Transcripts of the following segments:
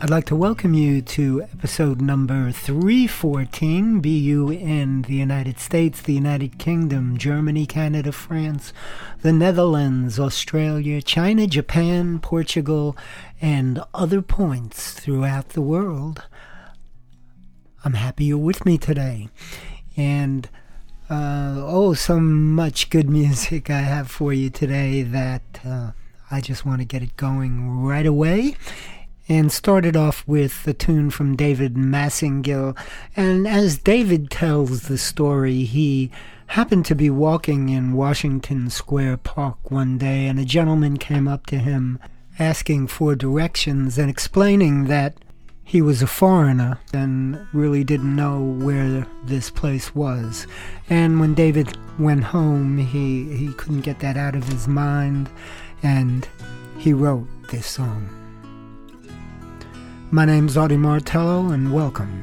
I'd like to welcome you to episode number 314, BU in the United States, the United Kingdom, Germany, Canada, France, the Netherlands, Australia, China, Japan, Portugal, and other points throughout the world. I'm happy you're with me today. And uh, oh, so much good music I have for you today that uh, I just want to get it going right away and started off with a tune from David Massengill. And as David tells the story, he happened to be walking in Washington Square Park one day, and a gentleman came up to him asking for directions and explaining that he was a foreigner and really didn't know where this place was. And when David went home, he, he couldn't get that out of his mind, and he wrote this song. My name's Audie Martello, and welcome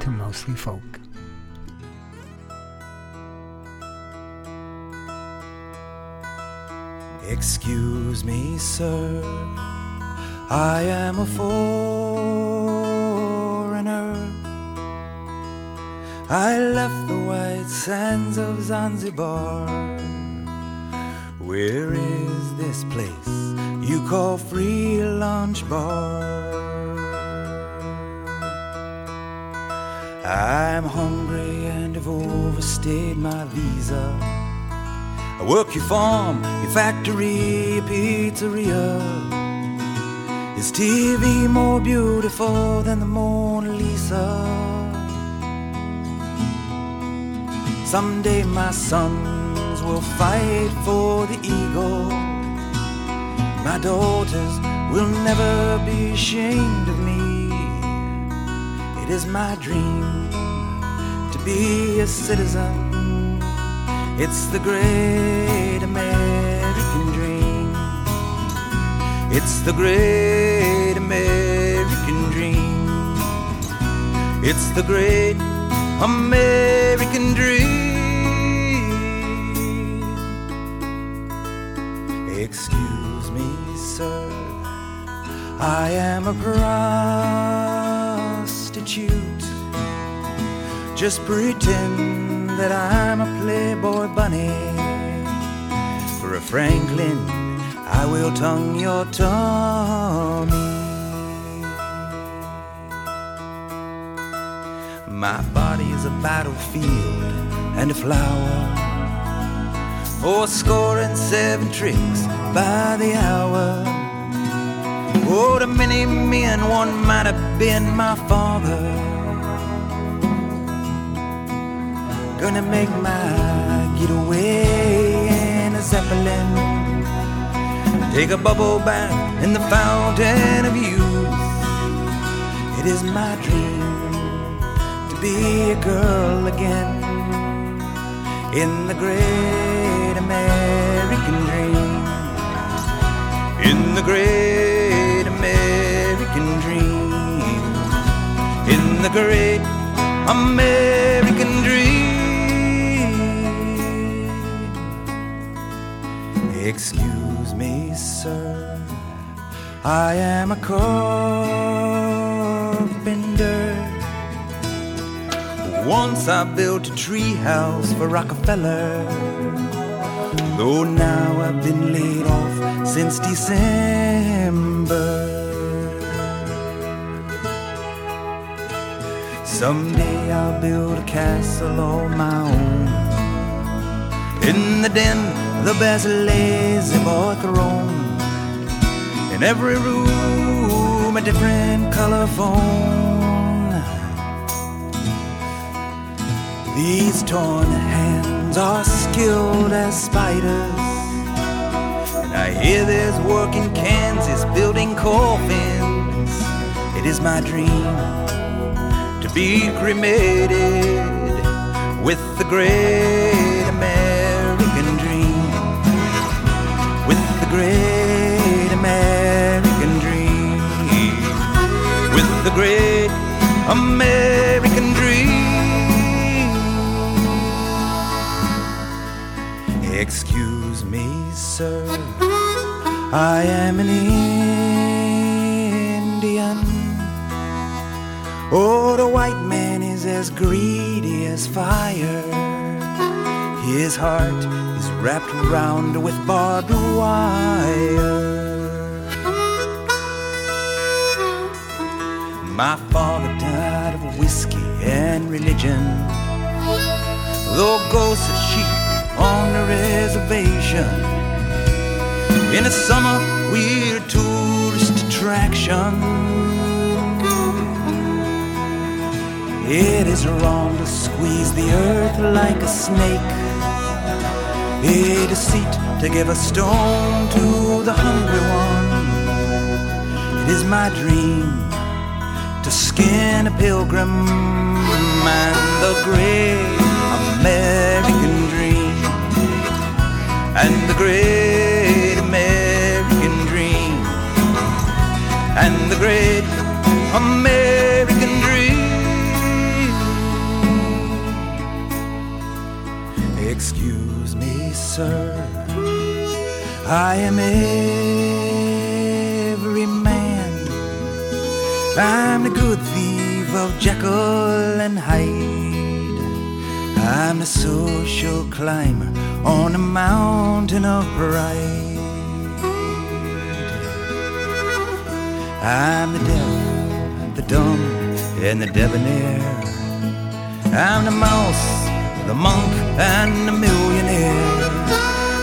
to Mostly Folk. Excuse me, sir, I am a foreigner. I left the white sands of Zanzibar. Where is this place you call free lunch bar? I'm hungry and have overstayed my visa. I work your farm, your factory, your pizzeria. Is TV more beautiful than the Mona Lisa? Someday my sons will fight for the eagle. My daughters will never be ashamed of is my dream to be a citizen. It's the great American dream. It's the great American dream. It's the great American dream. Excuse me, sir. I am a prostitute. Just pretend that I'm a playboy bunny. For a Franklin, I will tongue your tummy. My body is a battlefield and a flower. Four score and seven tricks by the hour. Oh, to many men, one might have been my father. Gonna make my getaway in a Zeppelin. Take a bubble bath in the fountain of youth. It is my dream to be a girl again in the great American dream. In the great the great American dream. Excuse me, sir. I am a carpenter. Once I built a tree house for Rockefeller. Though now I've been laid off since December. Someday I'll build a castle on my own. In the den, the best La-Z-Boy throne. In every room, a different color phone. These torn hands are skilled as spiders. And I hear there's work in Kansas building coffins. It is my dream be cremated with the great American dream. With the great American dream. With the great American dream. Excuse me, sir. I am an Indian Oh, the white man is as greedy as fire. His heart is wrapped around with barbed wire. My father died of whiskey and religion. Though ghosts of sheep on the reservation. In the summer, we're a tourist attraction. It is wrong to squeeze the earth like a snake. A deceit to give a stone to the hungry one. It is my dream to skin a pilgrim and the great American dream and the great American dream and the great American Excuse me, sir, I am every man. I'm the good thief of Jekyll and Hyde. I'm the social climber on a mountain of pride. I'm the deaf, the dumb, and the debonair. I'm the mouse, the monk, and the millionaire.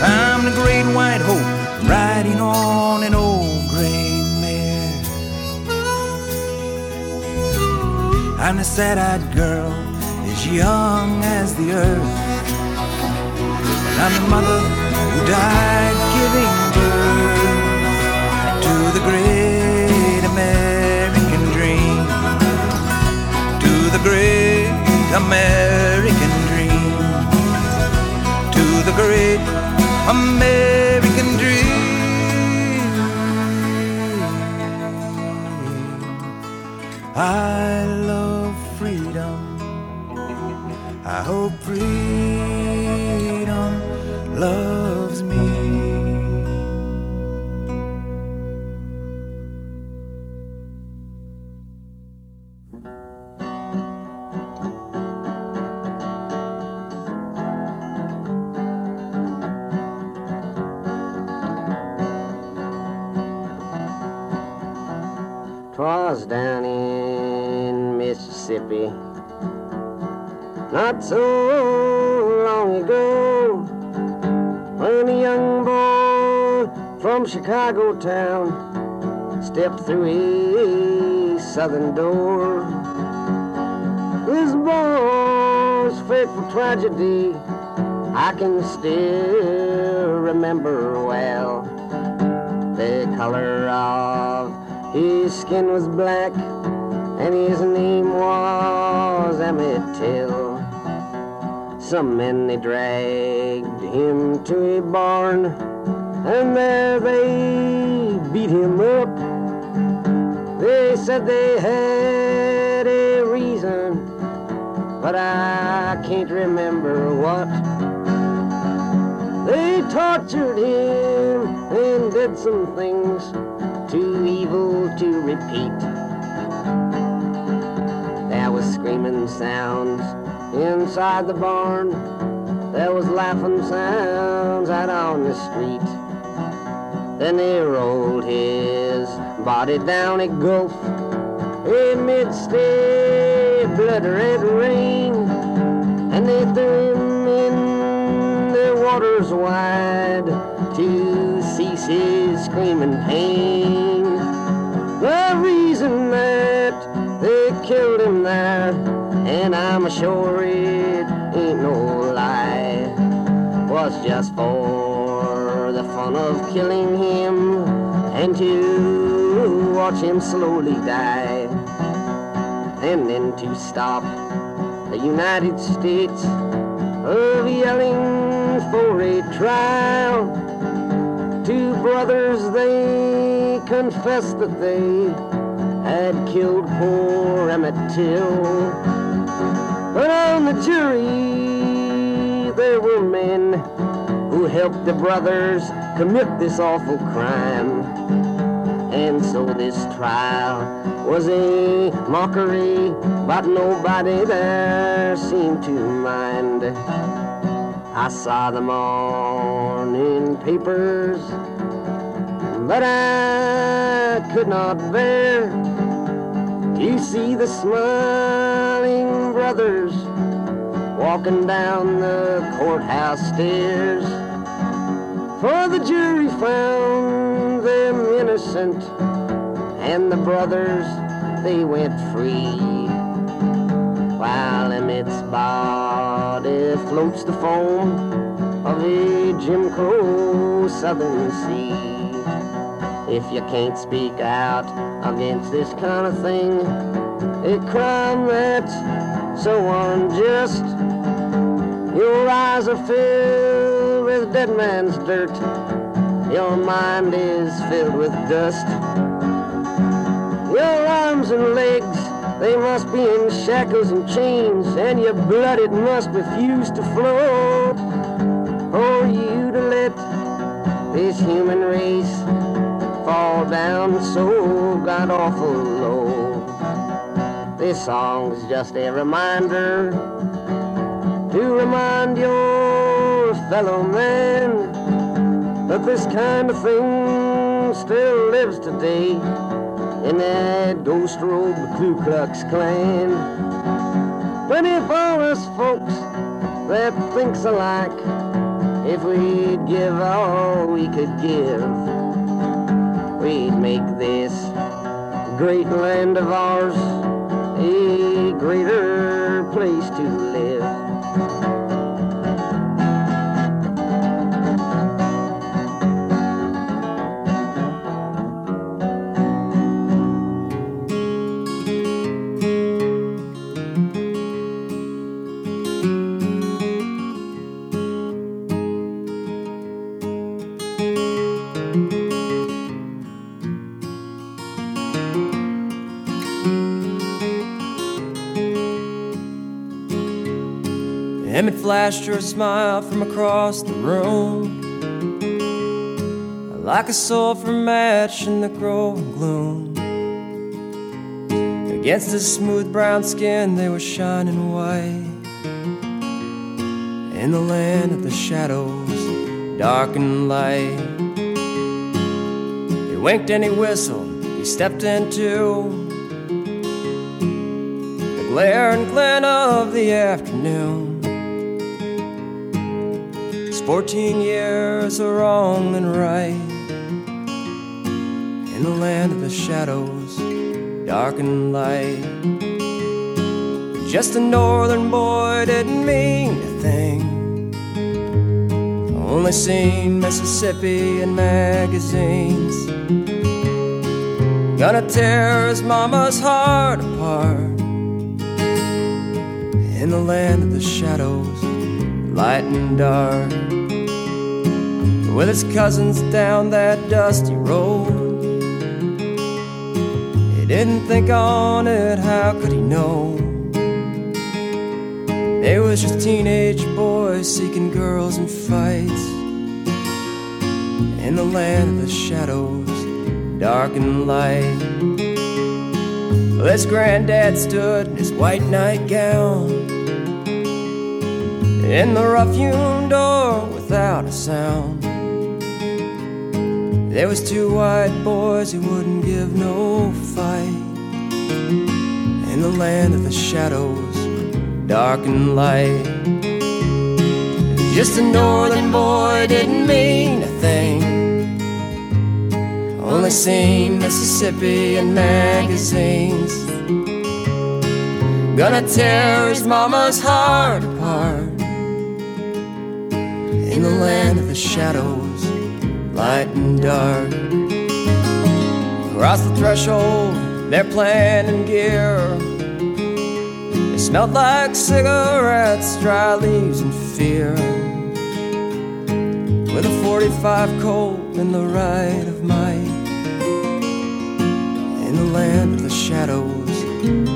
I'm the great white hope riding on an old gray mare. I'm the sad-eyed girl as young as the earth. And I'm the mother who died giving birth to the great American dream. To the great American the great American dream. I Chicago town stepped through a southern door. This boy's fateful tragedy I can still remember well. The color of his skin was black, and his name was Emmett Till. Some men they dragged him to a barn, and there they beat him up. They said they had a reason, but I can't remember what. They tortured him and did some things too evil to repeat. There was screaming sounds inside the barn. There was laughing sounds out on the street. Then they rolled his body down a gulf amidst a blood red rain, and they threw him in the waters wide to cease his screaming pain. The reason that they killed him there, and I'm sure it ain't no lie, was just for fun of killing him and to watch him slowly die, and then to stop the United States of yelling for a trial. Two brothers, they confessed that they had killed poor Emmett Till. But on the jury, there were men who helped the brothers commit this awful crime. And so this trial was a mockery, but nobody there seemed to mind. I saw the morning papers, but I could not bear to see the smiling brothers walking down the courthouse stairs. For the jury found them innocent, and the brothers, they went free. While Emmett's body floats the foam of a Jim Crow southern sea. If you can't speak out against this kind of thing, a crime that's so unjust, your eyes are filled dead man's dirt. Your mind is filled with dust. Your arms and legs, they must be in shackles and chains, and your blood, it must refuse to flow. For oh, you to let this human race fall down so god awful low. This song's just a reminder to remind your fellow man that this kind of thing still lives today in that ghost robe Ku Klux Klan. But if all us folks that thinks alike, if we'd give all we could give, we'd make this great land of ours a greater place to live. Flashed her a smile from across the room. Like a sulfur match in the growing gloom. Against his smooth brown skin, they were shining white. In the land of the shadows, dark and light. He winked and he whistled, he stepped into the glare and glint of the afternoon. 14 years of wrong and right in the land of the shadows, dark and light. Just a northern boy didn't mean a thing. Only seen Mississippi in magazines. Gonna tear his mama's heart apart in the land of the shadows, light and dark. With his cousins down that dusty road. He didn't think on it, how could he know? They was just teenage boys seeking girls and fights in the land of the shadows, dark and light. Well, his granddad stood in his white nightgown in the rough hewn door without a sound. There was two white boys who wouldn't give no fight in the land of the shadows, dark and light. Just a northern boy didn't mean a thing. Only seen Mississippi in magazines. Gonna tear his mama's heart apart in the land of the shadows, light and dark. Across the threshold, they're planning gear. It smelled like cigarettes, dry leaves, and fear. With a 45 Colt and the right of might. In the land of the shadows,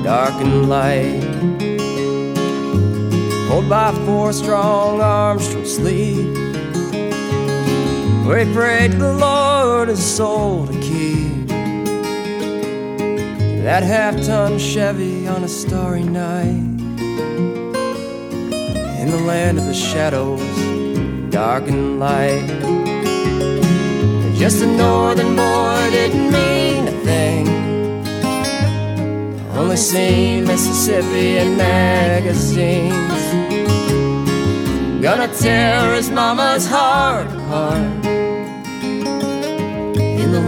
dark and light. Pulled by four strong arms from sleep. He prayed the Lord his soul to keep. that half ton Chevy on a starry night. In the land of the shadows, dark and light. Just a northern boy didn't mean a thing. Only seen Mississippi in magazines. Gonna tear his mama's heart apart.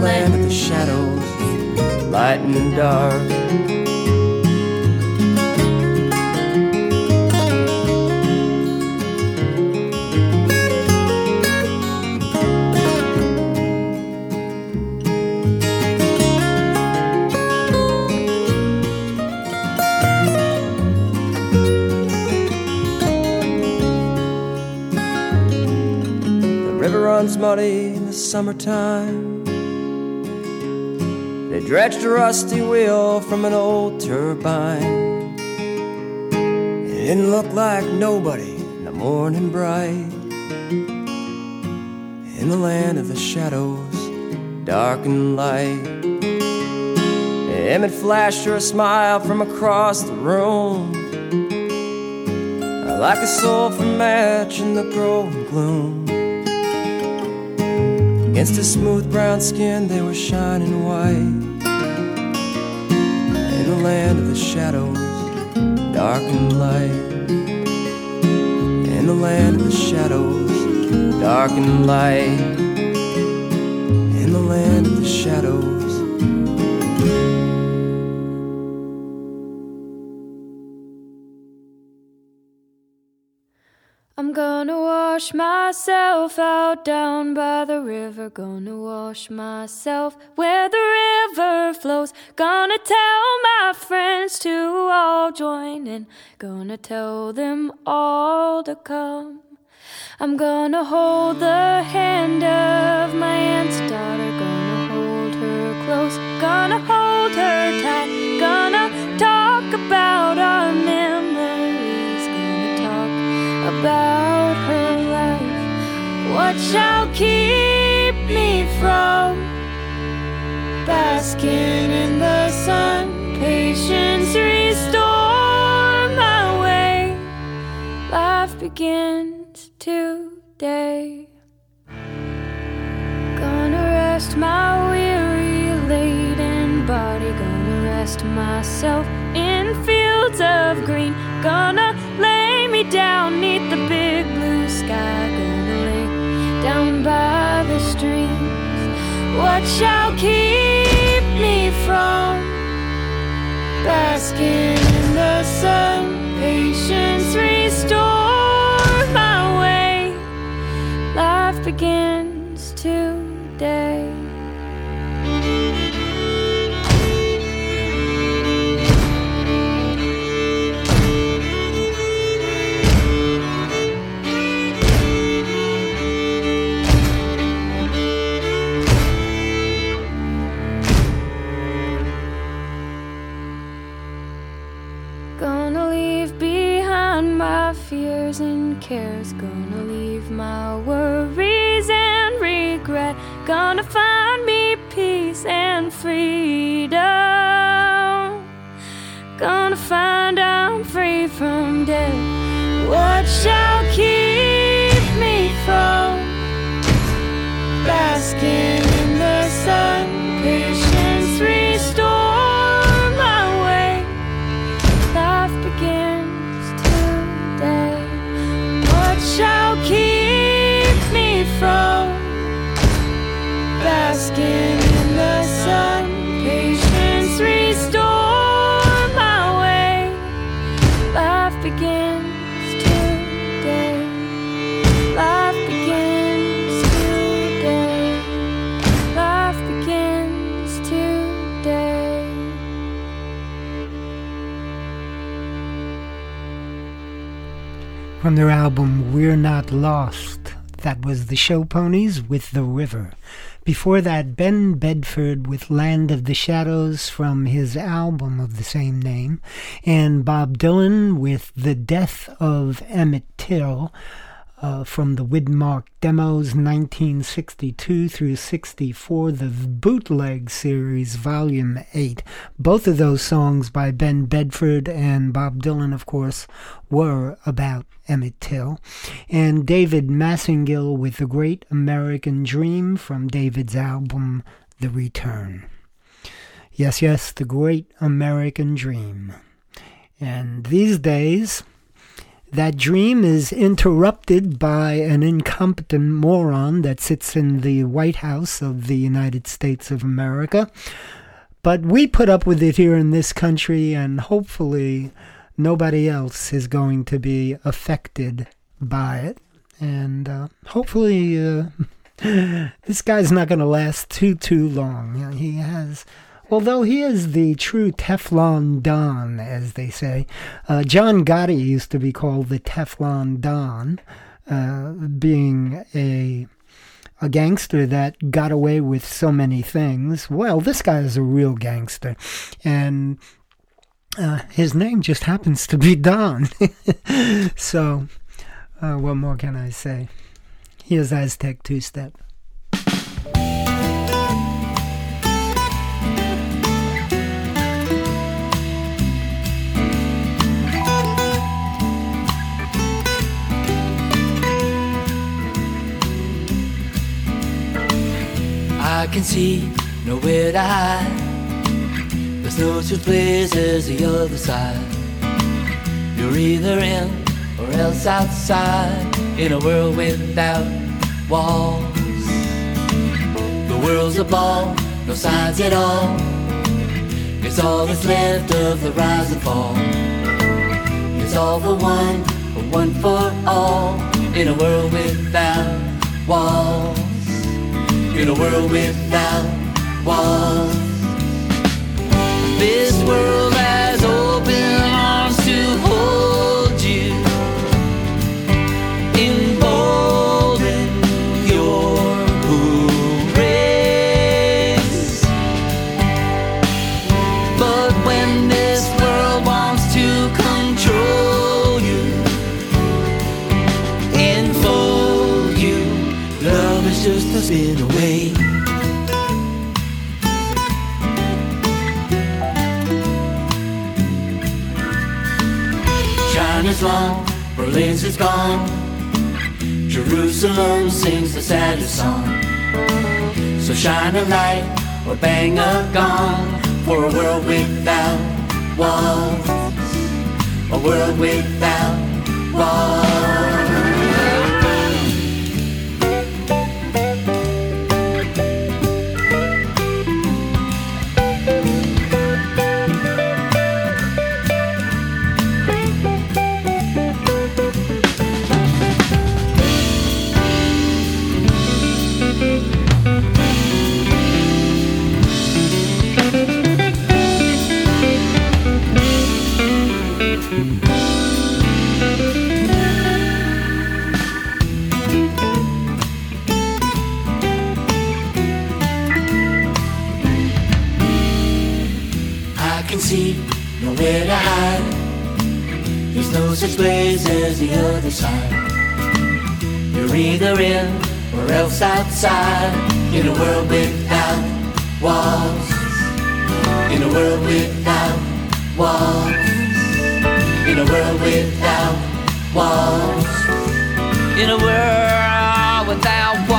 Land of the shadows, light and dark. The river runs muddy in the summertime. Dredged a rusty wheel from an old turbine. It didn't look like nobody in the morning bright. In the land of the shadows, dark and light. Emmett flashed her a smile from across the room. Like a sulfur match in the growing gloom. Against his smooth brown skin, they were shining white. Land of the shadows, dark and light. In the land of the shadows, dark and light. In the land of the shadows. Wash myself out down by the river. Gonna wash myself where the river flows. Gonna tell my friends to all join in. Gonna tell them all to come. I'm gonna hold the hand of my aunt's daughter. Gonna hold her close. Gonna hold her tight. Gonna talk about our what shall keep me from basking in the sun? Patience restore my way. Life begins today. Gonna rest my weary, laden body. Gonna rest myself in fields of green. Gonna lay me down neath the big blue sky by the streams. What shall keep me from basking in the sun? Cares. Gonna leave my worries and regret. Gonna find me peace and freedom. Gonna find I'm free from death. What shall keep me from basking From their album We're Not Lost, that was the Show Ponies with The River. Before that, Ben Bedford with Land of the Shadows from his album of the same name, and Bob Dylan with The Death of Emmett Till uh, from the Witmark Demos 1962 through 64, the Bootleg Series, Volume 8. Both of those songs by Ben Bedford and Bob Dylan, of course, were about Emmett Till. And David Massengill with The Great American Dream from David's album The Return. Yes, yes, The Great American Dream. And these days, that dream is interrupted by an incompetent moron that sits in the White House of the United States of America. But we put up with it here in this country, and hopefully, nobody else is going to be affected by it. And uh, hopefully, uh, this guy's not going to last too, too long. He has Although he is the true Teflon Don, as they say, uh, John Gotti used to be called the Teflon Don, uh, being a a gangster that got away with so many things. Well, this guy is a real gangster, and uh, his name just happens to be Don. so, uh, what more can I say? Here's Aztec Two Step. I can see nowhere to hide. There's no such place as the other side. You're either in or else outside in a world without walls. The world's a ball, no sides at all. It's all that's left of the rise and fall. It's all for one, one for all in a world without walls in a world without walls. This world has open arms to hold you, embolden your race. But when this world wants to control you, enfold you, love is just a spin away. China's long, Berlin's is gone. Jerusalem sings the saddest song. So shine a light or bang a gong for a world without walls. A world without walls. As the other side. You're either in or else outside in a world without walls. In a world without walls. In a world without walls. In a world without walls.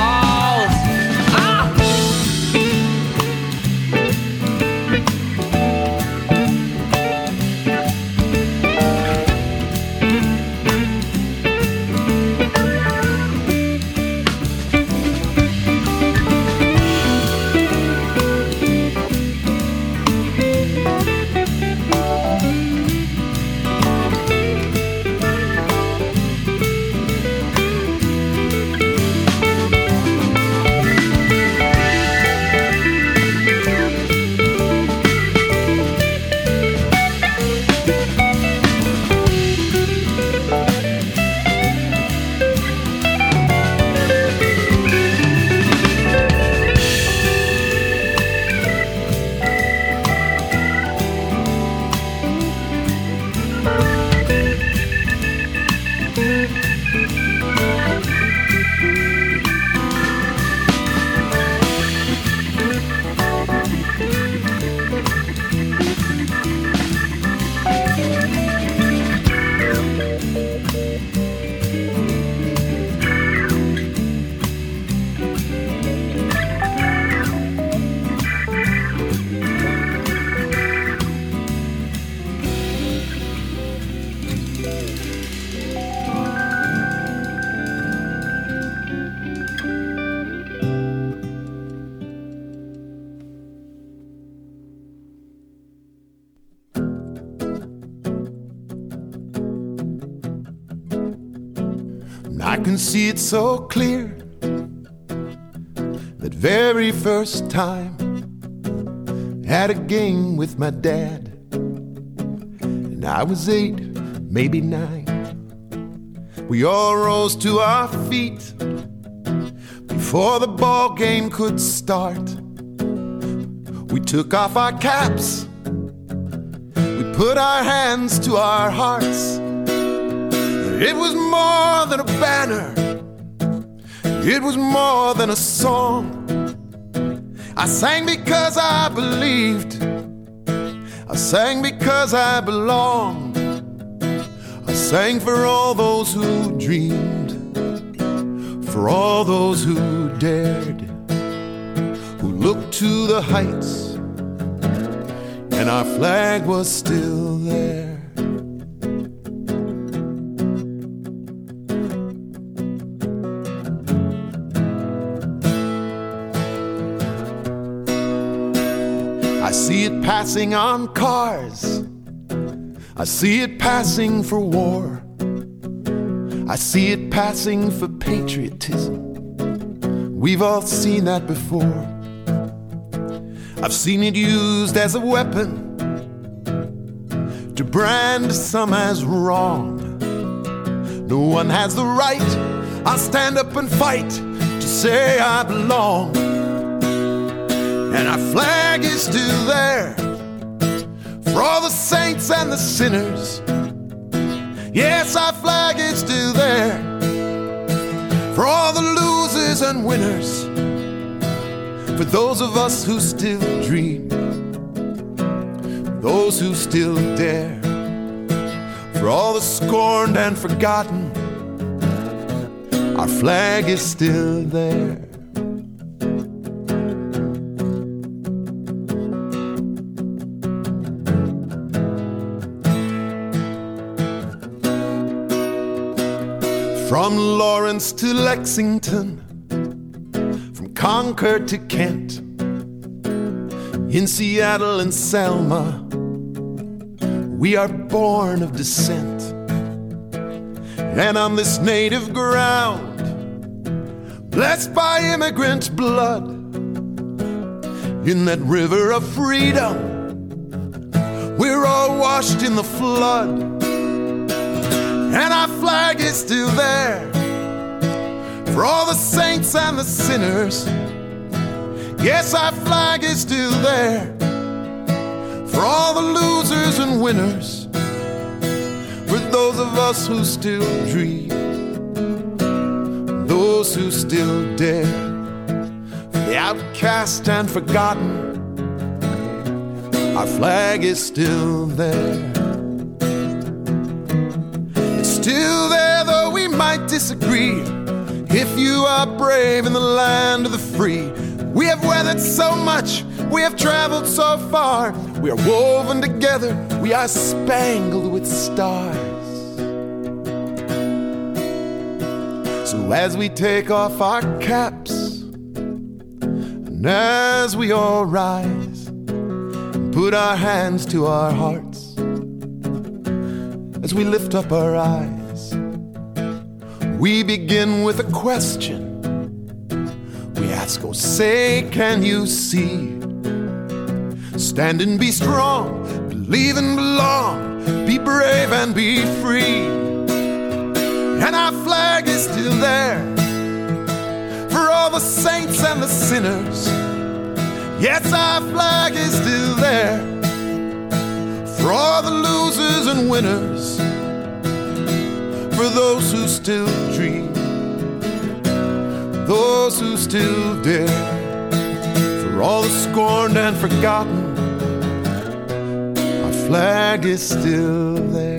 See it so clear. That very first time, had a game with my dad. And I was eight, maybe nine. We all rose to our feet before the ball game could start. We took off our caps, we put our hands to our hearts. It was more than a banner, it was more than a song. I sang because I believed, I sang because I belonged. I sang for all those who dreamed, for all those who dared who looked to the heights, and our flag was still there. Passing on cars. I see it passing for war. I see it passing for patriotism. We've all seen that before. I've seen it used as a weapon to brand some as wrong. No one has the right. I'll stand up and fight to say I belong. And our flag is still there for all the saints and the sinners. Yes, our flag is still there for all the losers and winners for those of us who still dream, those who still dare, for all the scorned and forgotten, our flag is still there. From Lawrence to Lexington from Concord to Kent, in Seattle and Selma, we are born of dissent. And on this native ground, blessed by immigrant blood, in that river of freedom, we're all washed in the flood. And our flag is still there for all the saints and the sinners. Yes, our flag is still there for all the losers and winners. For those of us who still dream, those who still dare, for the outcast and forgotten, our flag is still there. Still there, though we might disagree. If you are brave in the land of the free, we have weathered so much, we have traveled so far, we are woven together, we are spangled with stars. So as we take off our caps, and as we all rise, and put our hands to our hearts, as we lift up our eyes we begin with a question. We ask, oh, say, can you see? Stand and be strong, believe and belong, be brave and be free. And our flag is still there for all the saints and the sinners. Yes, our flag is still there for all the losers and winners for those who still dream, those who still dare, for all the scorned and forgotten, our flag is still there.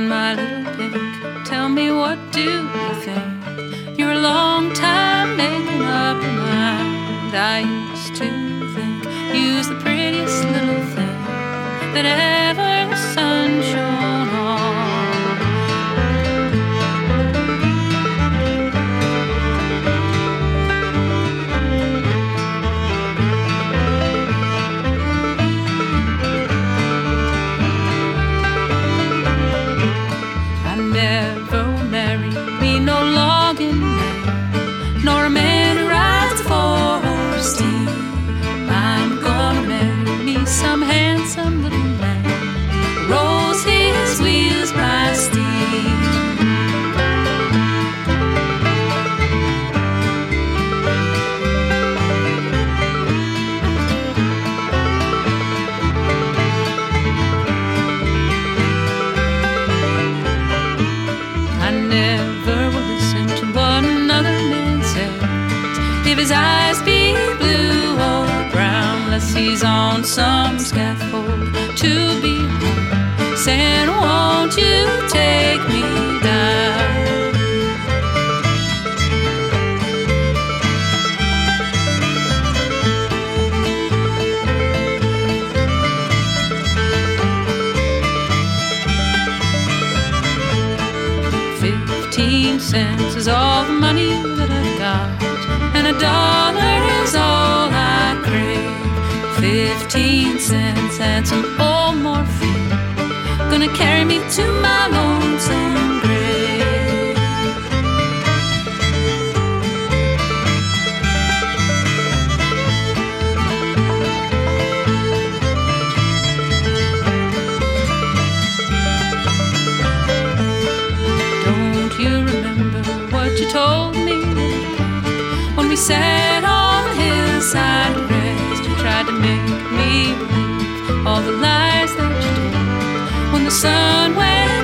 On, my little pink. Tell me what do you think? You're a long time making up your mind. I used to think you was the prettiest little thing that ever 15 cents and some old morphine. Gonna carry me to my lonesome grave. Don't you remember what you told me when we sat on the hillside? Believe all the lies that you told when the sun went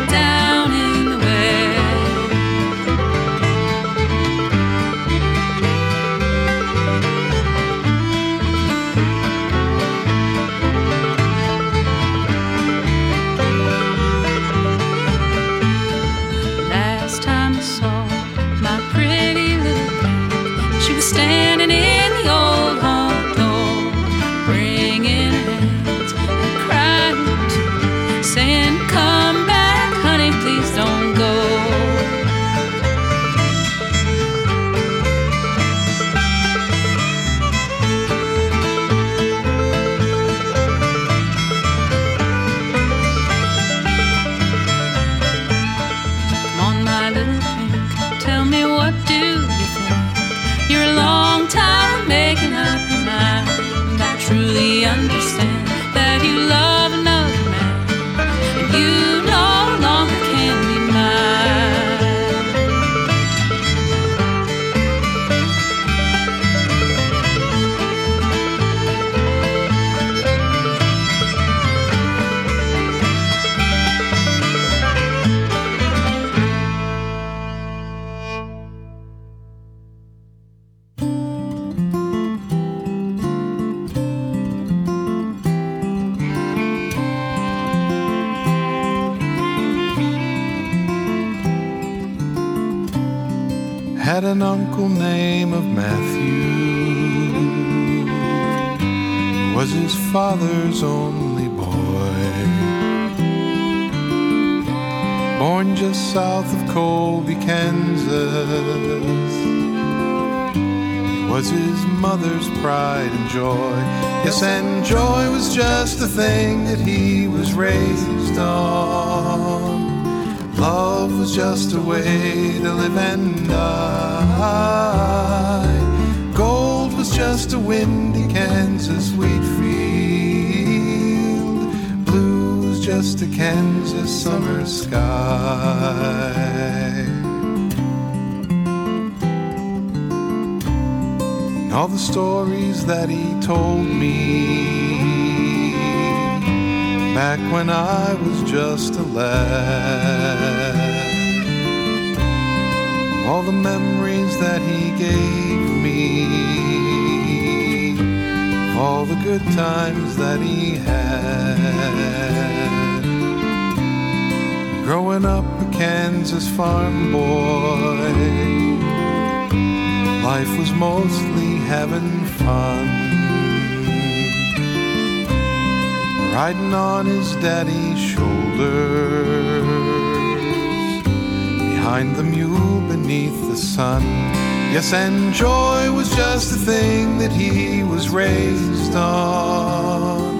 pride and joy. Yes, and joy was just the thing that he was raised on. Love was just a way to live and die. Gold was just a windy Kansas wheat field. Blue was just a Kansas summer sky. All the stories that he told me back when I was just a lad. All the memories that he gave me, all the good times that he had. growing up a Kansas farm boy. Life was mostly having fun. Riding on his daddy's shoulders. Behind the mule beneath the sun. Yes, and joy was just the thing that he was raised on.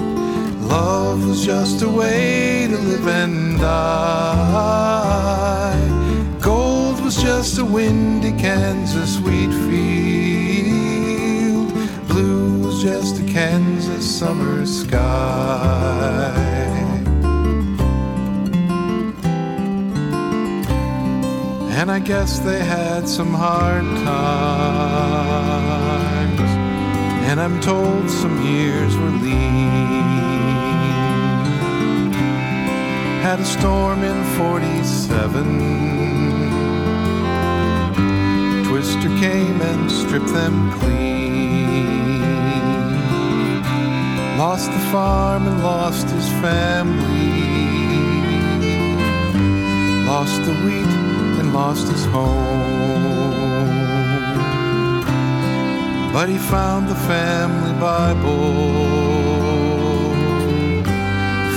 Love was just a way to live and die. Gold was just a windy Kansas wheat field. Just a Kansas summer sky. And I guess they had some hard times. And I'm told some years were lean had a storm in 47. Twister came and stripped them clean. Lost the farm and lost his family. Lost the wheat and lost his home. But he found the family Bible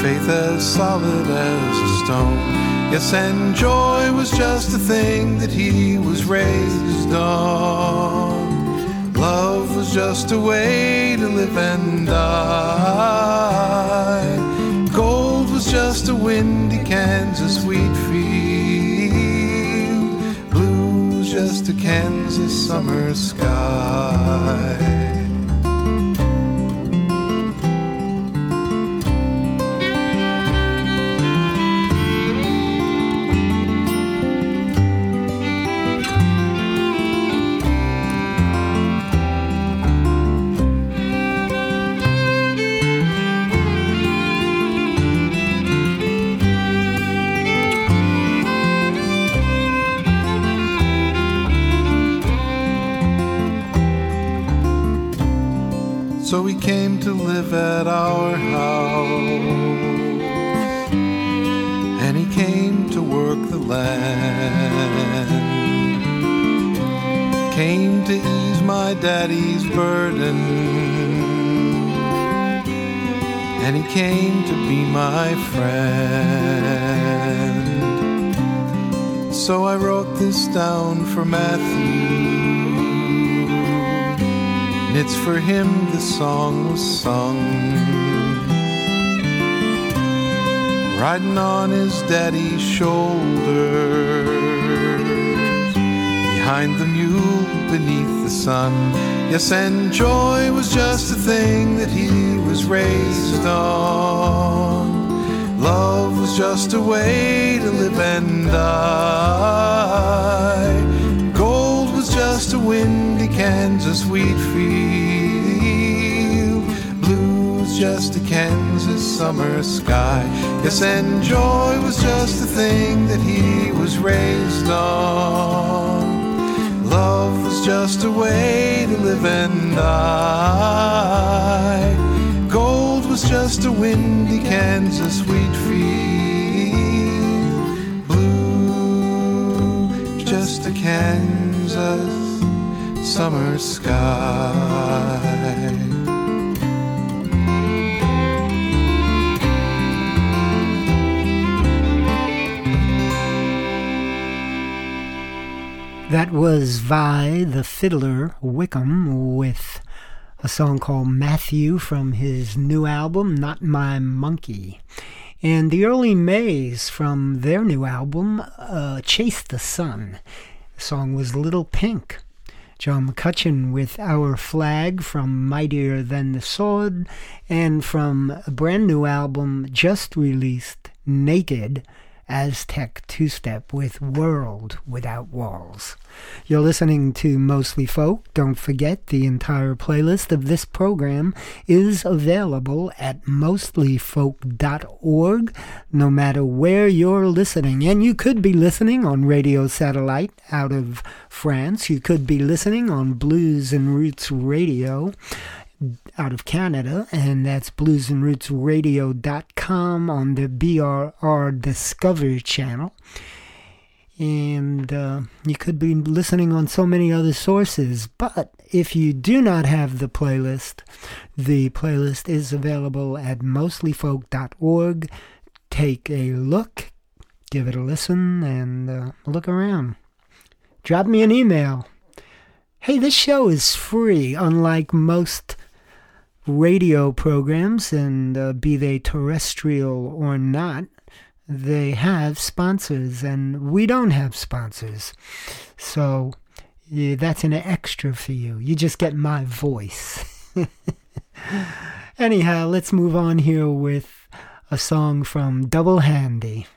faith as solid as a stone. Yes, and joy was just a thing that he was raised on. Love was just a way to live and die. Gold was just a windy Kansas wheat field. Blue was just a Kansas summer sky. Came to live at our house. And he came to work the land. Came to ease my daddy's burden. And he came to be my friend. So I wrote this down for Matthew. And it's for him the song was sung. Riding on his daddy's shoulders, behind the mule beneath the sun. Yes, and joy was just a thing that he was raised on. Love was just a way to live and die. Just a windy Kansas wheat field. Blue was just a Kansas summer sky. Yes, and joy was just the thing that he was raised on. Love was just a way to live and die. Gold was just a windy Kansas wheat field. Blue, just a Kansas summer sky. That was Vi the Fiddler Wickam with a song called Matthew from his new album, Not My Monkey. And the Early Mays from their new album, uh, Chase the Sun. The song was Little Pink. John McCutcheon with Our Flag from Mightier Than the Sword, and from a brand new album just released, Naked, Aztec two step with World Without Walls. You're listening to Mostly Folk. Don't forget the entire playlist of this program is available at mostlyfolk.org, no matter where you're listening. And you could be listening on radio satellite out of France. You could be listening on Blues and Roots Radio out of Canada, and that's bluesandrootsradio.com on the BRR Discover channel. And uh, you could be listening on so many other sources, but if you do not have the playlist, the playlist is available at mostlyfolk.org. Take a look, give it a listen, and uh, look around. Drop me an email. Hey, this show is free, unlike most radio programs, and uh, be they terrestrial or not, they have sponsors, and we don't have sponsors. So yeah, that's an extra for you. You just get my voice. Anyhow, let's move on here with a song from Dubl Handi.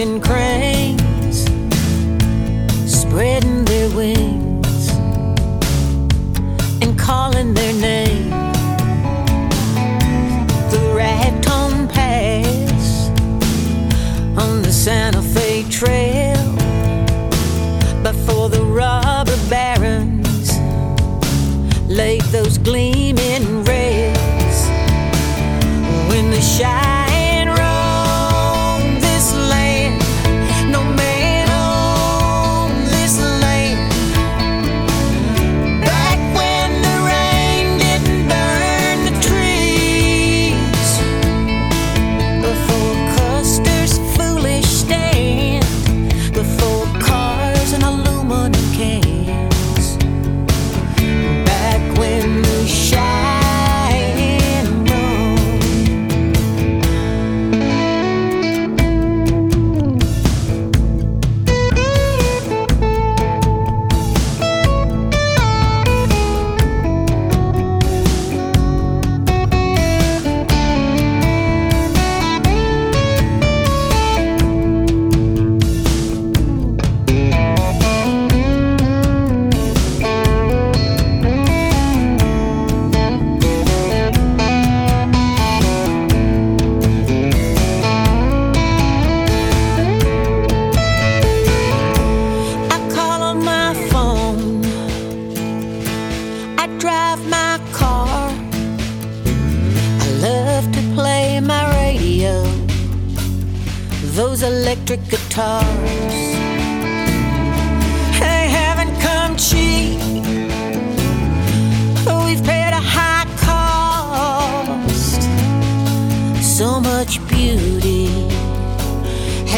in crazy.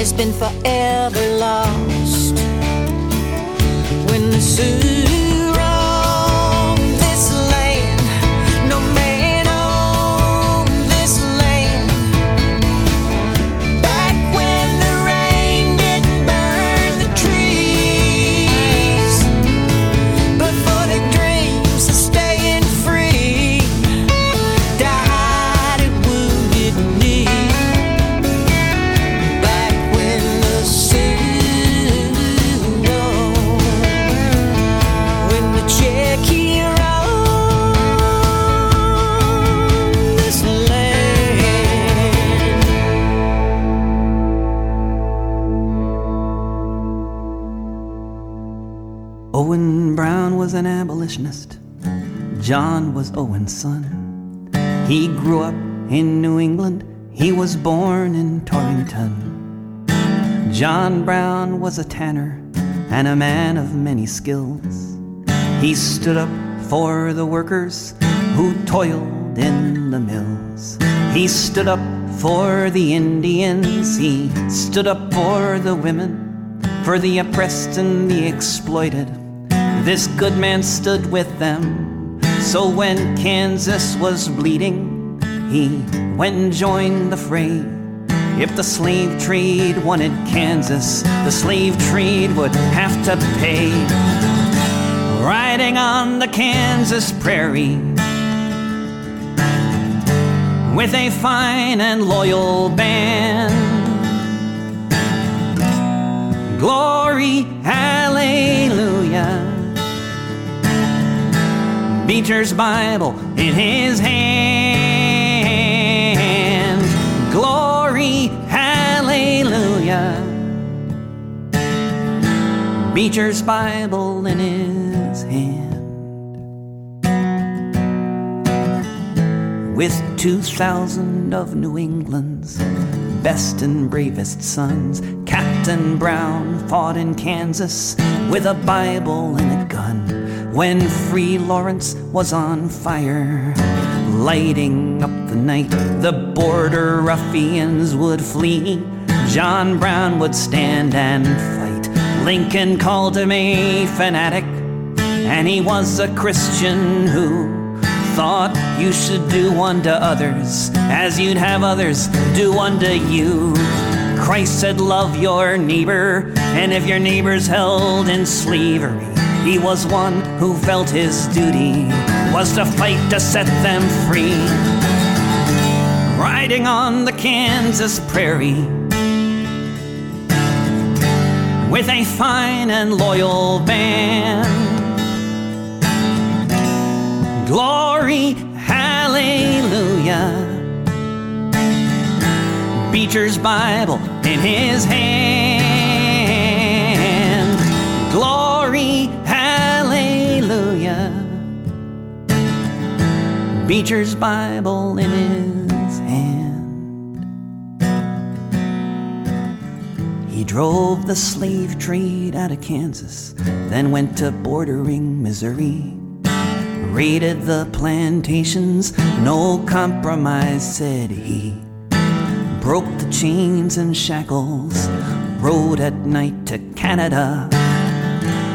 Has been forever lost. When the was an abolitionist. John was Owen's son. He grew up in New England. He was born in Torrington. John Brown was a tanner and a man of many skills. He stood up for the workers who toiled in the mills. He stood up for the Indians. He stood up for the women, for the oppressed and the exploited. This good man stood with them. So when Kansas was bleeding, he went and joined the fray. If the slave trade wanted Kansas, the slave trade would have to pay. Riding on the Kansas prairie with a fine and loyal band. Glory, hallelujah. Beecher's Bible in his hand. Glory, hallelujah. Beecher's Bible in his hand. With 2,000 of New England's best and bravest sons, Captain Brown fought in Kansas with a Bible and a gun. When Free Lawrence was on fire, lighting up the night, the border ruffians would flee. John Brown would stand and fight. Lincoln called him a fanatic, and he was a Christian who thought you should do unto others as you'd have others do unto you. Christ said, Love your neighbor, and if your neighbor's held in slavery, he was one who felt his duty was to fight to set them free. Riding on the Kansas prairie with a fine and loyal band. Glory, hallelujah. Beecher's Bible in his hand. Beecher's Bible in his hand. He drove the slave trade out of Kansas, then went to bordering Missouri. Raided the plantations, no compromise, said he. Broke the chains and shackles, rode at night to Canada.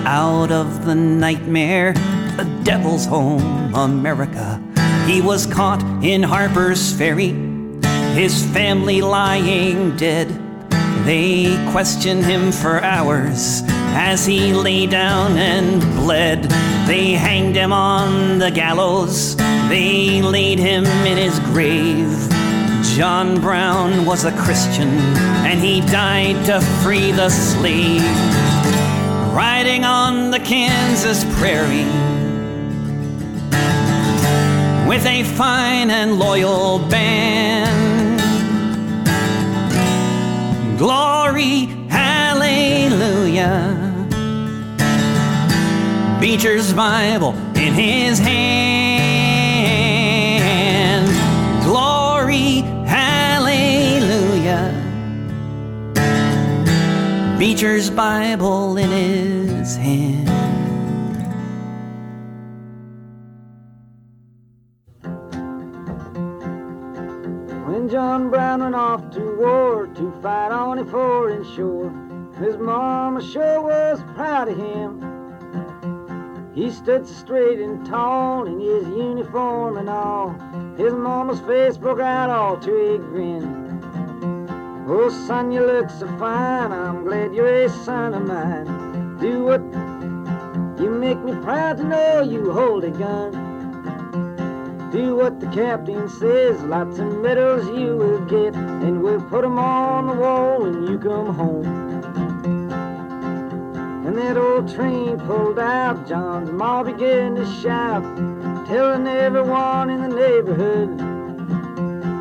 Out of the nightmare, the devil's home, America. He was caught in Harper's Ferry, his family lying dead. They questioned him for hours as he lay down and bled. They hanged him on the gallows, they laid him in his grave. John Brown was a Christian and he died to free the slave. Riding on the Kansas prairie with a fine and loyal band. Glory, hallelujah. Beecher's Bible in his hand. Glory, hallelujah. Beecher's Bible in his hand. Brown went off to war to fight on a foreign shore, his mama sure was proud of him. He stood straight and tall in his uniform and all. His mama's face broke out all to a grin. Oh, son, you look so fine. I'm glad you're a son of mine. Do what you make me proud to know you hold a gun. Do what the captain says, lots of medals you will get, and we'll put 'em on the wall when you come home. And that old train pulled out, John's ma began to shout, telling everyone in the neighborhood,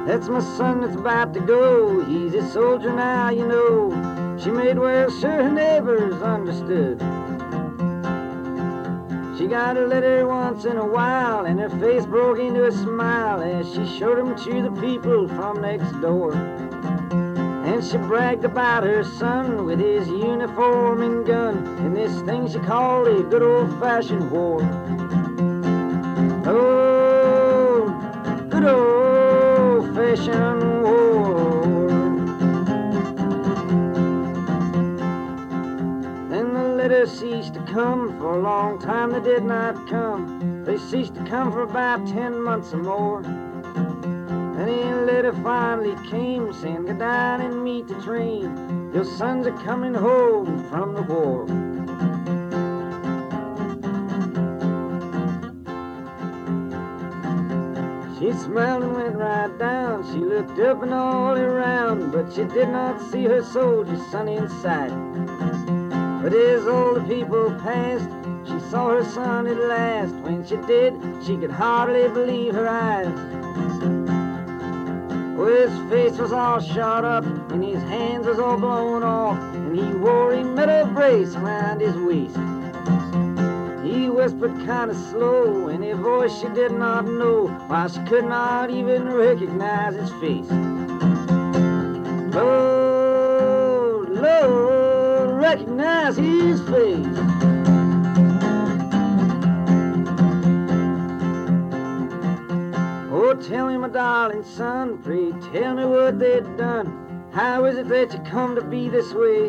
that's my son that's about to go. He's a soldier now, you know. She made well sure her neighbors understood. Got a letter once in a while, and her face broke into a smile as she showed showed 'em to the people from next door. And she bragged about her son with his uniform and gun, and this thing she called a good old fashioned war. Oh, good old fashioned ceased to come for a long time. They did not come. They ceased to come for about ten months or more. And Then letter finally came saying, Go down and meet the train. Your sons are coming home from the war. She smiled and went right down. She looked up and all around, but she did not see her soldier son in sight. But as all the people passed, she saw her son at last. When she did, she could hardly believe her eyes. Well, his face was all shot up, and his hands was all blown off, and he wore a metal brace around his waist. He whispered kind of slow in a voice she did not know, while she could not even recognize his face. Lord, Lord, recognize his face. Oh, tell me, my darling son, pray tell me what they've done. How is it that you come to be this way?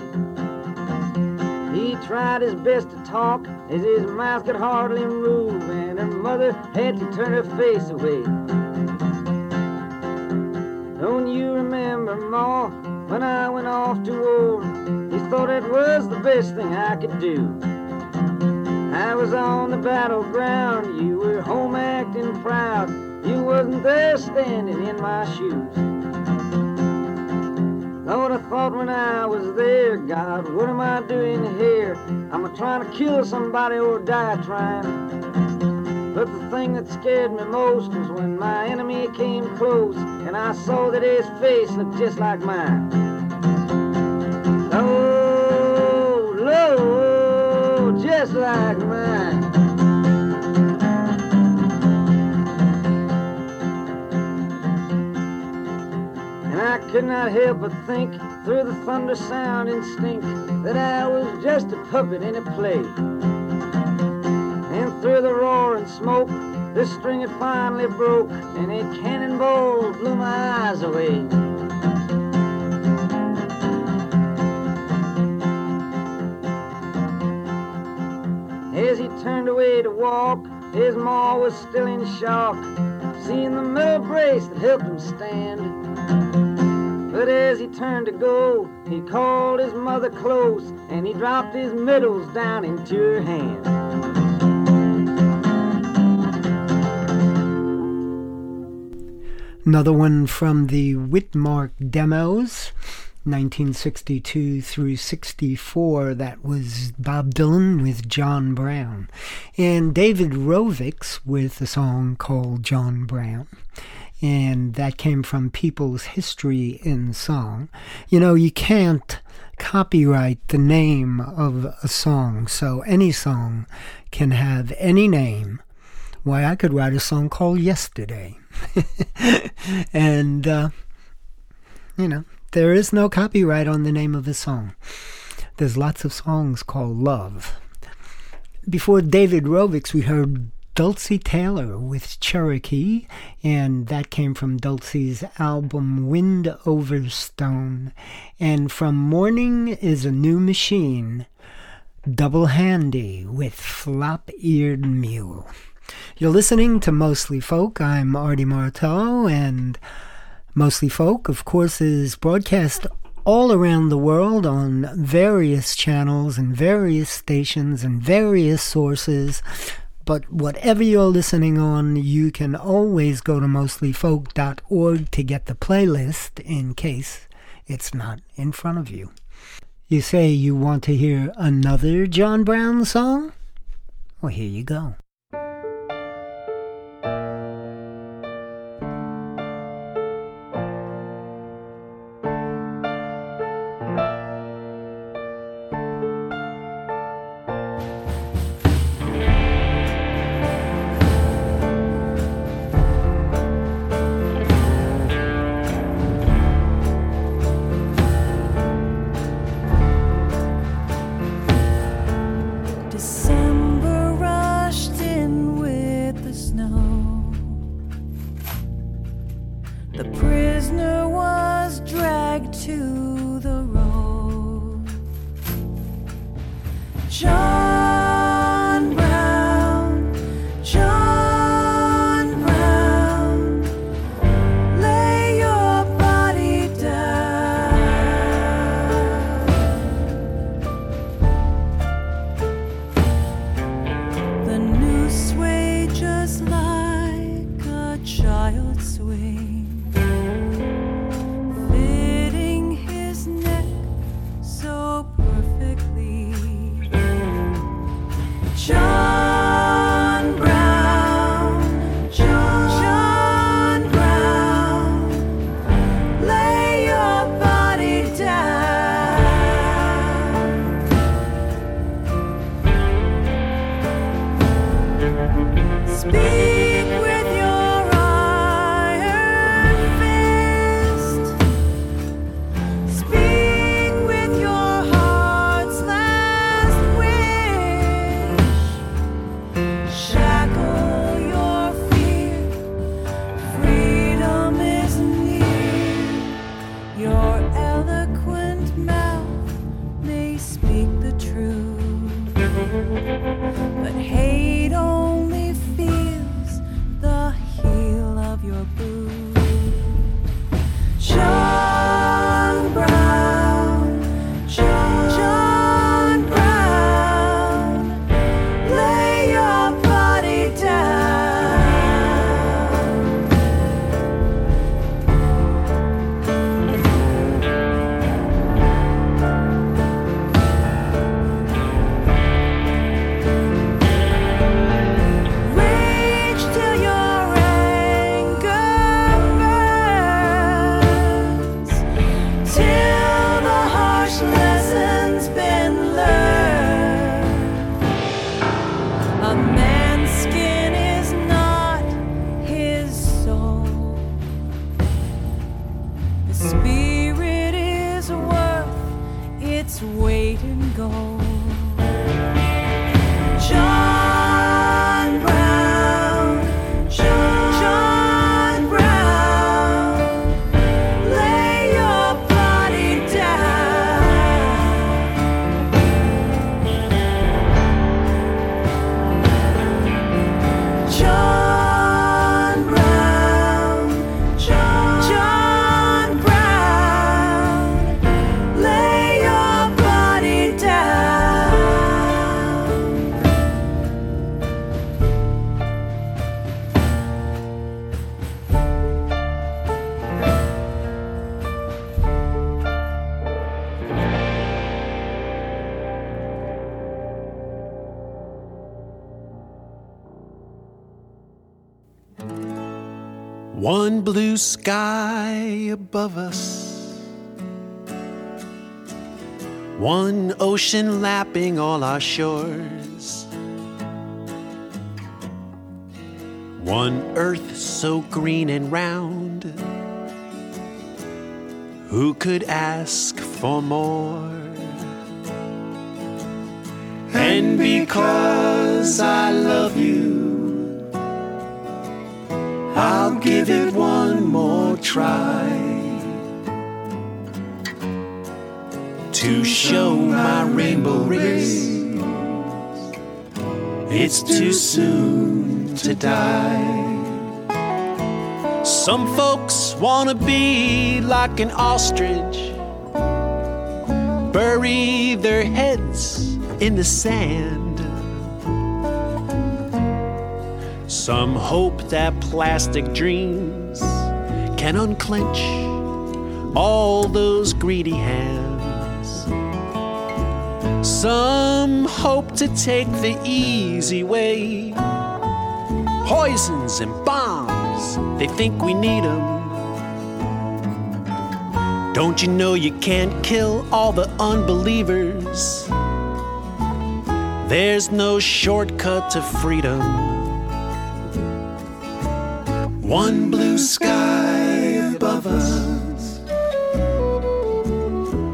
He tried his best to talk as his mouth could hardly move, and her mother had to turn her face away. Don't you remember, Ma, when I went off to war? Thought it was the best thing I could do. I was on the battleground, you were home acting proud. You wasn't there standing in my shoes. Lord, I thought when I was there, God, what am I doing here? I'm trying to kill somebody or die trying? But the thing that scared me most was when my enemy came close and I saw that his face looked just like mine. Lord, Lord, just like mine. And I could not help but think through the thunder sound and stink that I was just a puppet in a play. And through the roar and smoke, the string had finally broke, and a cannonball blew my eyes away. As he turned away to walk, his maw was still in shock, seeing the metal brace that helped him stand. But as he turned to go, he called his mother close and he dropped his medals down into her hand. Another one from the Witmark demos, 1962 through 64. That was Bob Dylan with John Brown. And David Rovics with a song called John Brown. And that came from People's History in Song. You know, you can't copyright the name of a song, so any song can have any name. Why, I could write a song called Yesterday. and, uh, you know, there is no copyright on the name of a song. There's lots of songs called Love. Before David Rovics, we heard Dulcie Taylor with Cherokee, and that came from Dulcie's album Wind Over Stone. And from Morning in a New Machine, Dubl Handi with Flop Eared Mule. You're listening to Mostly Folk. I'm Artie Martello, and Mostly Folk, of course, is broadcast all around the world on various channels and various stations and various sources. But whatever you're listening on, you can always go to mostlyfolk.org to get the playlist in case it's not in front of you. You say you want to hear another John Brown song? Well, here you go. The prisoner was dragged to the road. John blue sky above us. One ocean lapping all our shores. One earth so green and round. Who could ask for more? And because I love you, I'll give it one more try to show my rainbow race. It's too soon to die. Some folks wanna be like an ostrich, bury their heads in the sand. Some hope that plastic dreams can unclench all those greedy hands. Some hope to take the easy way. Poisons and bombs, they think we need them. Don't you know you can't kill all the unbelievers? There's no shortcut to freedom. One blue sky above us,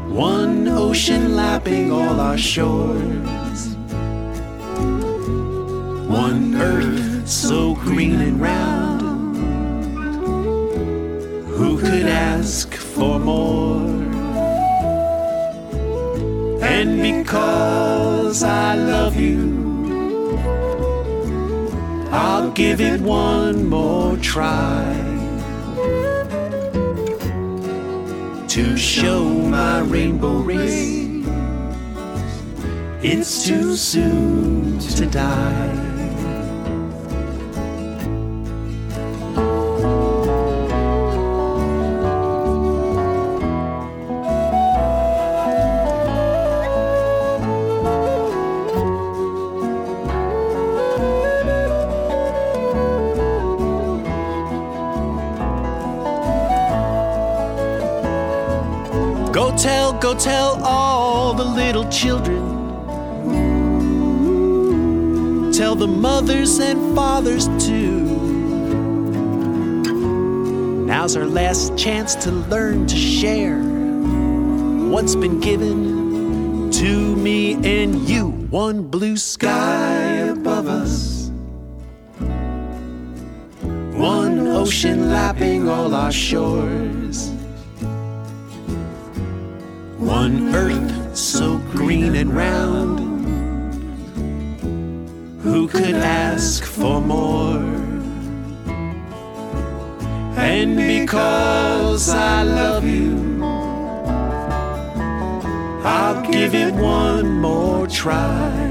one ocean lapping all our shores, one earth so green and round. Who could ask for more? And because I love you, I'll give it one more try to show my rainbow race. It's too soon to die. Tell, go tell all the little children. Tell the mothers and fathers too. Now's our last chance to learn to share what's been given to me and you. One blue sky above us, one ocean lapping all our shores. Earth so green and round. Who could ask for more? And because I love you, I'll give it one more try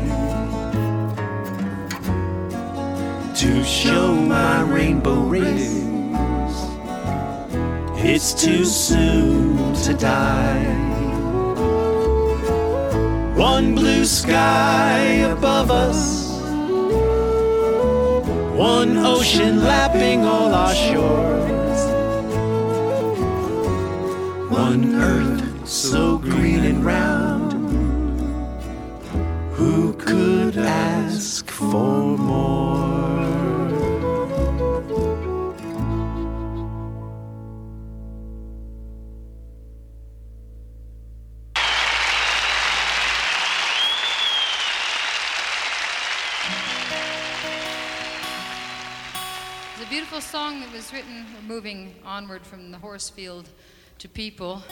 to show my rainbow race. It's too soon to die. One blue sky above us, one ocean lapping all our shores, one earth so green and round. Who could ask for more? Was written, moving onward from the horse field to people.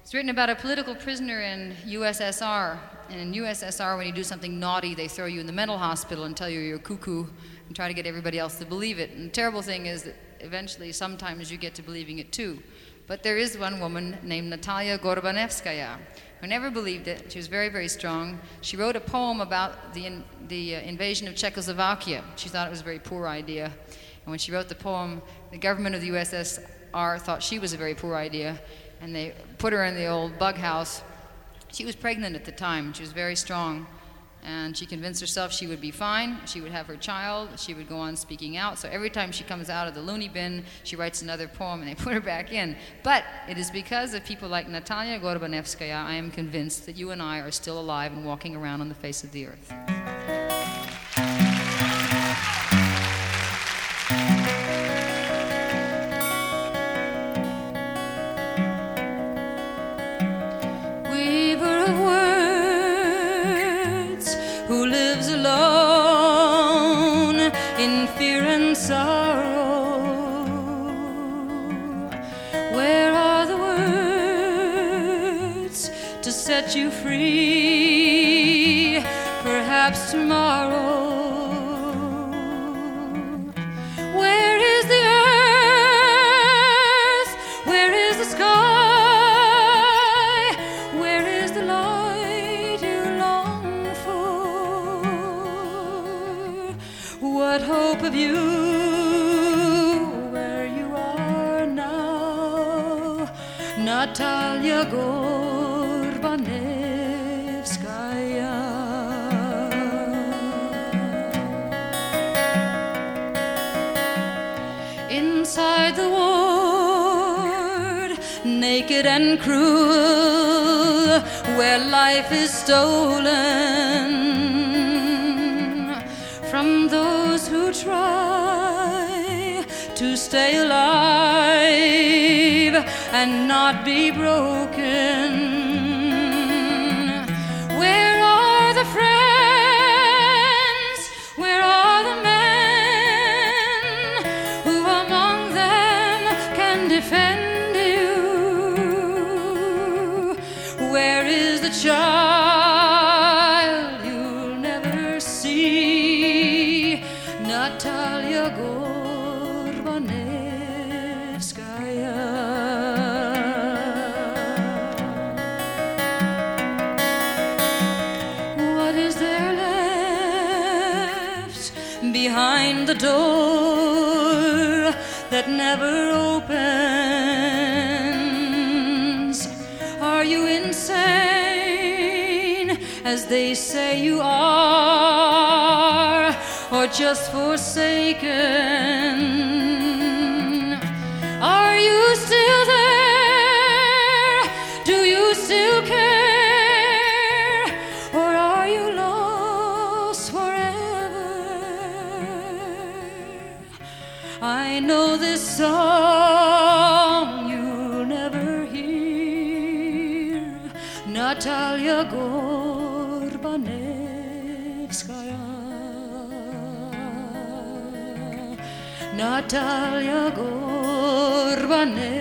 It's written about a political prisoner in USSR. And in USSR, when you do something naughty, they throw you in the mental hospital and tell you you're cuckoo and try to get everybody else to believe it. And the terrible thing is that eventually, sometimes you get to believing it too. But there is one woman named Natalia Gorbanevskaya who never believed it. She was very, very strong. She wrote a poem about the, in, the uh, invasion of Czechoslovakia. She thought it was a very poor idea. And when she wrote the poem, the government of the USSR thought she was a very poor idea, and they put her in the old bug house. She was pregnant at the time. She was very strong. And she convinced herself she would be fine. She would have her child. She would go on speaking out. So every time she comes out of the loony bin, she writes another poem and they put her back in. But it is because of people like Natalia Gorbanevskaya, I am convinced that you and I are still alive and walking around on the face of the earth. Gorbanevskaya.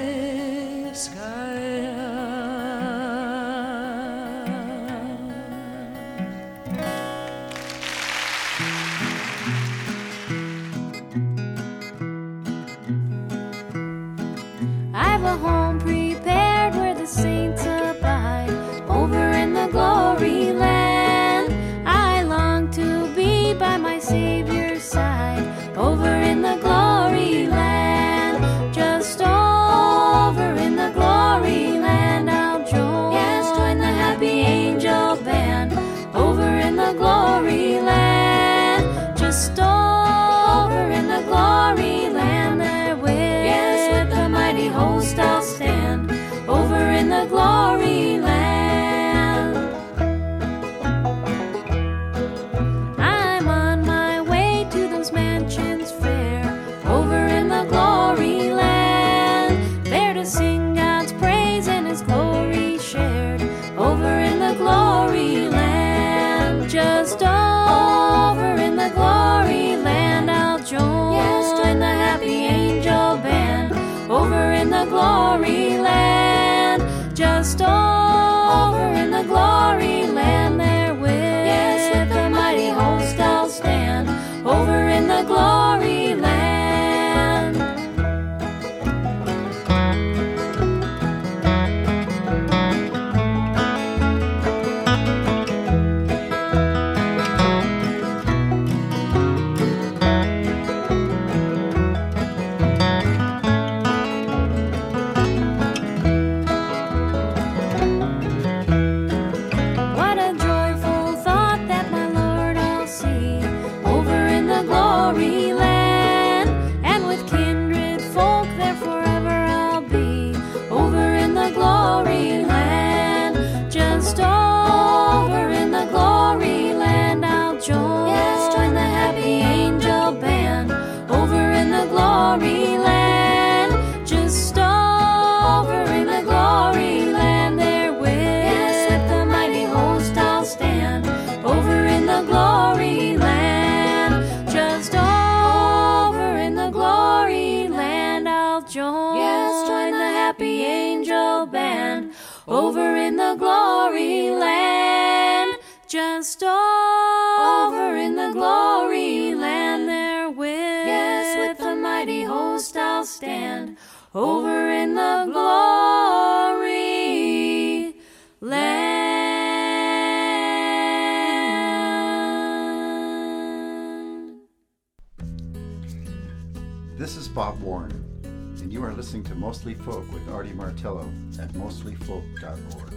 This is Bob Warren, and you are listening to Mostly Folk with Artie Martello at mostlyfolk.org.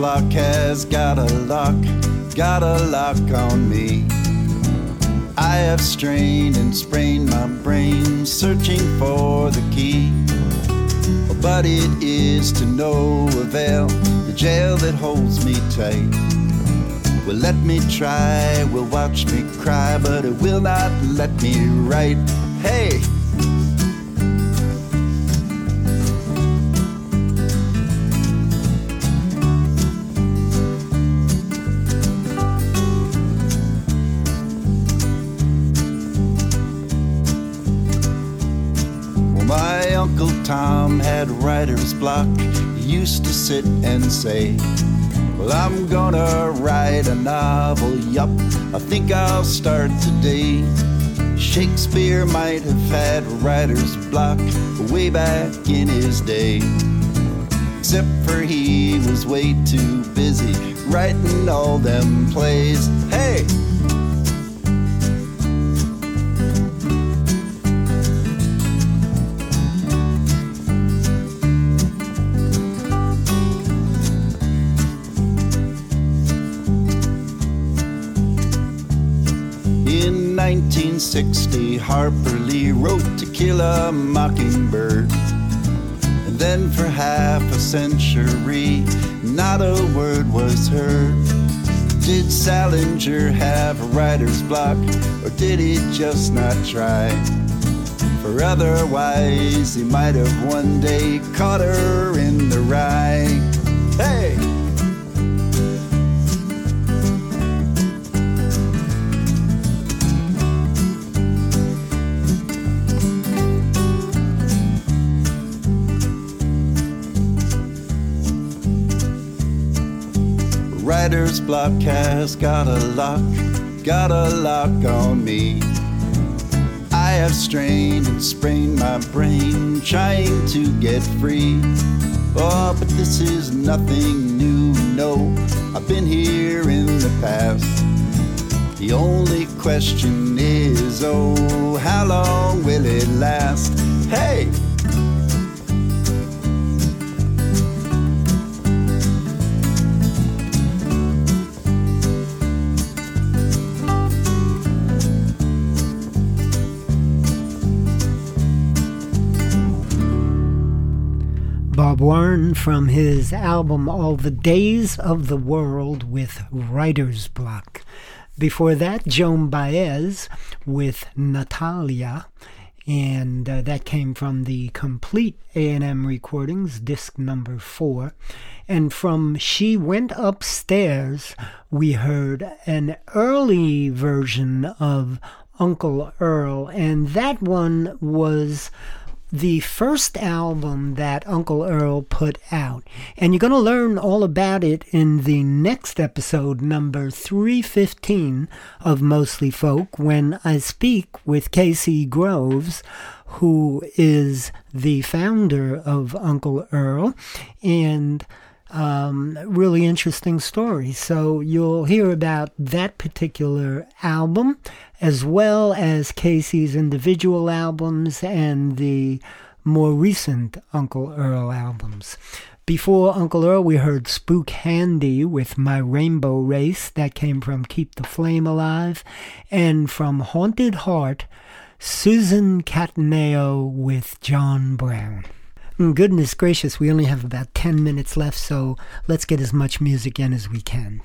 block has got a lock, got a lock on me. I have strained and sprained my brain searching for the key. But it is to no avail, the jail that holds me tight. Will let me try, will watch me cry, but it will not let me write. Hey! Writer's block. He used to sit and say, Well, I'm gonna write a novel, yup. I think I'll start today. Shakespeare might have had writer's block way back in his day. Except for he was way too busy writing all them plays. Hey! 1960, Harper Lee wrote To Kill a Mockingbird. And then for half a century, not a word was heard. Did Salinger have a writer's block, or did he just not try? For otherwise, he might have one day caught her in the rye. Writer's block has got a lock, got a lock on me. I have strained and sprained my brain trying to get free. Oh, but this is nothing new, no. I've been here in the past. The only question is, oh, how long will it last? Hey! Warren from his album All the Days of the World with Writer's Block. Before that, Joan Baez with Natalia, and uh, that came from the complete A&M recordings, disc number four. And from She Went Upstairs, we heard an early version of Uncle Earl, and that one was the first album that Uncle Earl put out. And you're going to learn all about it in the next episode, number 315 of Mostly Folk, when I speak with Casey Groves, who is the founder of Uncle Earl. And um, really interesting story. So you'll hear about that particular album as well as Casey's individual albums and the more recent Uncle Earl albums. Before Uncle Earl, we heard Spook Handy with My Rainbow Race. That came from Keep the Flame Alive. And from Haunted Heart, Susan Cattaneo with John Brown. Mm, goodness gracious, we only have about 10 minutes left, so let's get as much music in as we can.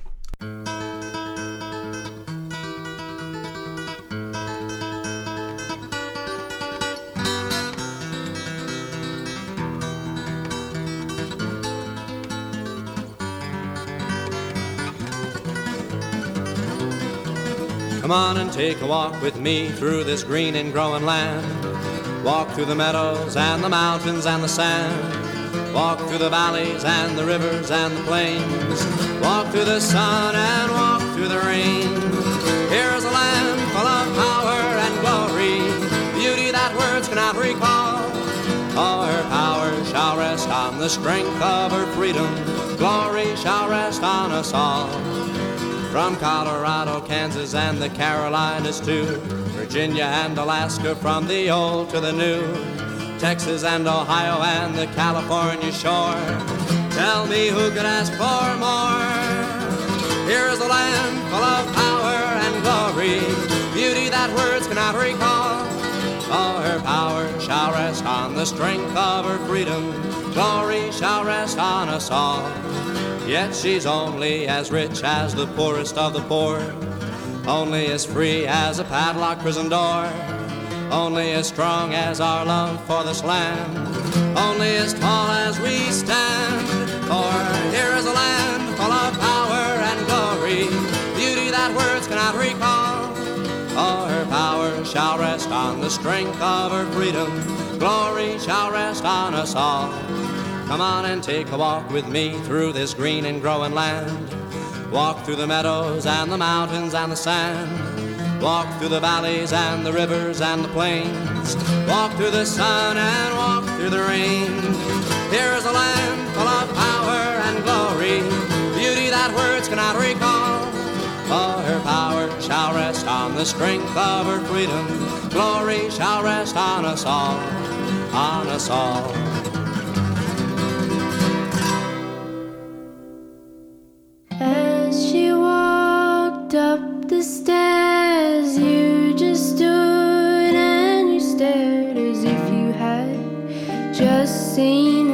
Come on and take a walk with me through this green and growing land. Walk through the meadows and the mountains and the sand. Walk through the valleys and the rivers and the plains. Walk through the sun and walk through the rain. Here's a land full of power and glory, beauty that words cannot recall. All her power shall rest on the strength of her freedom. Glory shall rest on us all. From Colorado, Kansas, and the Carolinas to Virginia and Alaska, from the old to the new, Texas and Ohio and the California shore. Tell me who could ask for more? Here's a land full of power and glory, beauty that words cannot recall. All her power shall rest on the strength of her freedom. Glory shall rest on us all. Yet she's only as rich as the poorest of the poor, only as free as a padlocked prison door, only as strong as our love for this land, only as tall as we stand. For here is a land full of power and glory, beauty that words cannot recall. All her power shall rest on the strength of her freedom, glory shall rest on us all. Come on and take a walk with me through this green and growing land. Walk through the meadows and the mountains and the sand. Walk through the valleys and the rivers and the plains. Walk through the sun and walk through the rain. Here is a land full of power and glory, beauty that words cannot recall. For her power shall rest on the strength of her freedom. Glory shall rest on us all, on us all. As she walked up the stairs, you just stood and you stared as if you had just seen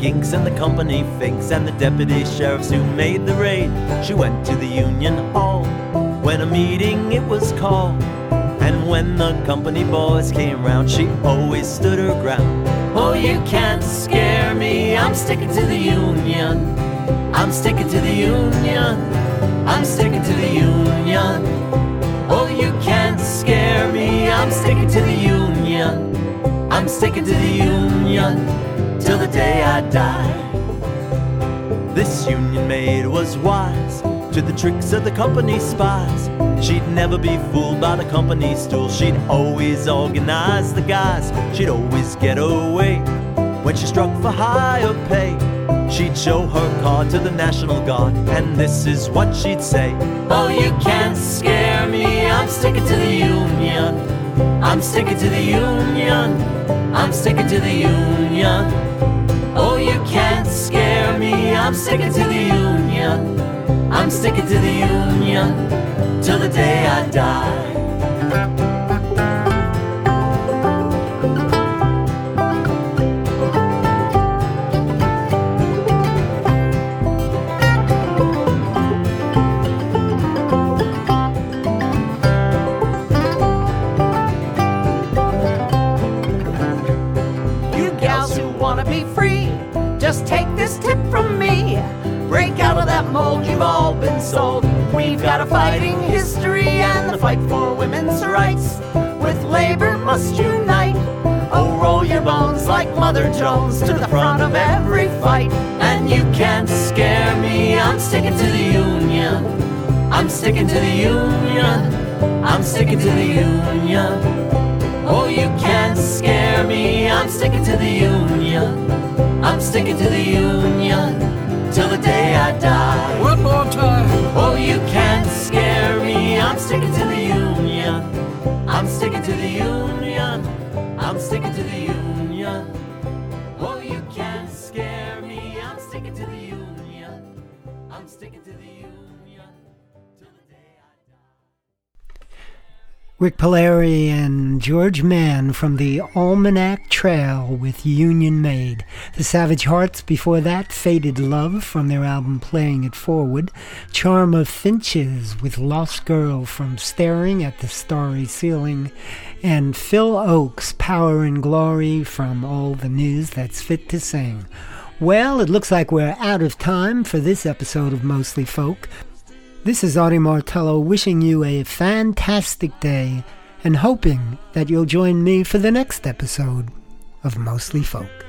ginks and the company finks and the deputy sheriffs who made the raid. She went to the Union Hall when a meeting it was called. And when the company boys came round, she always stood her ground. Oh, you can't scare me, I'm sticking to the Union. I'm sticking to the Union. I'm sticking to the Union. Oh, you can't scare me, I'm sticking to the Union. I'm sticking to the Union till the day I die. This Union maid was wise to the tricks of the company spies. She'd never be fooled by the company stool. She'd always organize the guys. She'd always get away when she struck for higher pay. She'd show her card to the National Guard, and this is what she'd say Oh, you can't scare me, I'm sticking to the Union. I'm sticking to the Union. I'm sticking to the Union. Oh, you can't scare me, I'm sticking to the Union. I'm sticking to the Union till the day I die. Mold, you've all been sold. We've got a fighting history and the fight for women's rights. With labor must unite. Oh, roll your bones like Mother Jones to the front of every fight. And you can't scare me, I'm sticking to the Union. I'm sticking to the Union. I'm sticking to the Union. Oh, you can't scare me, I'm sticking to the Union. I'm sticking to the Union till the day I die. One more time. Oh, you can't scare me, I'm sticking to the Union. I'm sticking to the Union. I'm sticking to the Rik Palieri and George Mann from the Almanac Trail with Union Maid. The Savage Hearts before that, Faded Love from their album Playing It Forward. Charm of Finches with Lost Girl from Staring at the Starry Ceiling. And Phil Ochs, Power and Glory from All the News That's Fit to Sing. Well, it looks like we're out of time for this episode of Mostly Folk. This is Artie Martello wishing you a fantastic day and hoping that you'll join me for the next episode of Mostly Folk.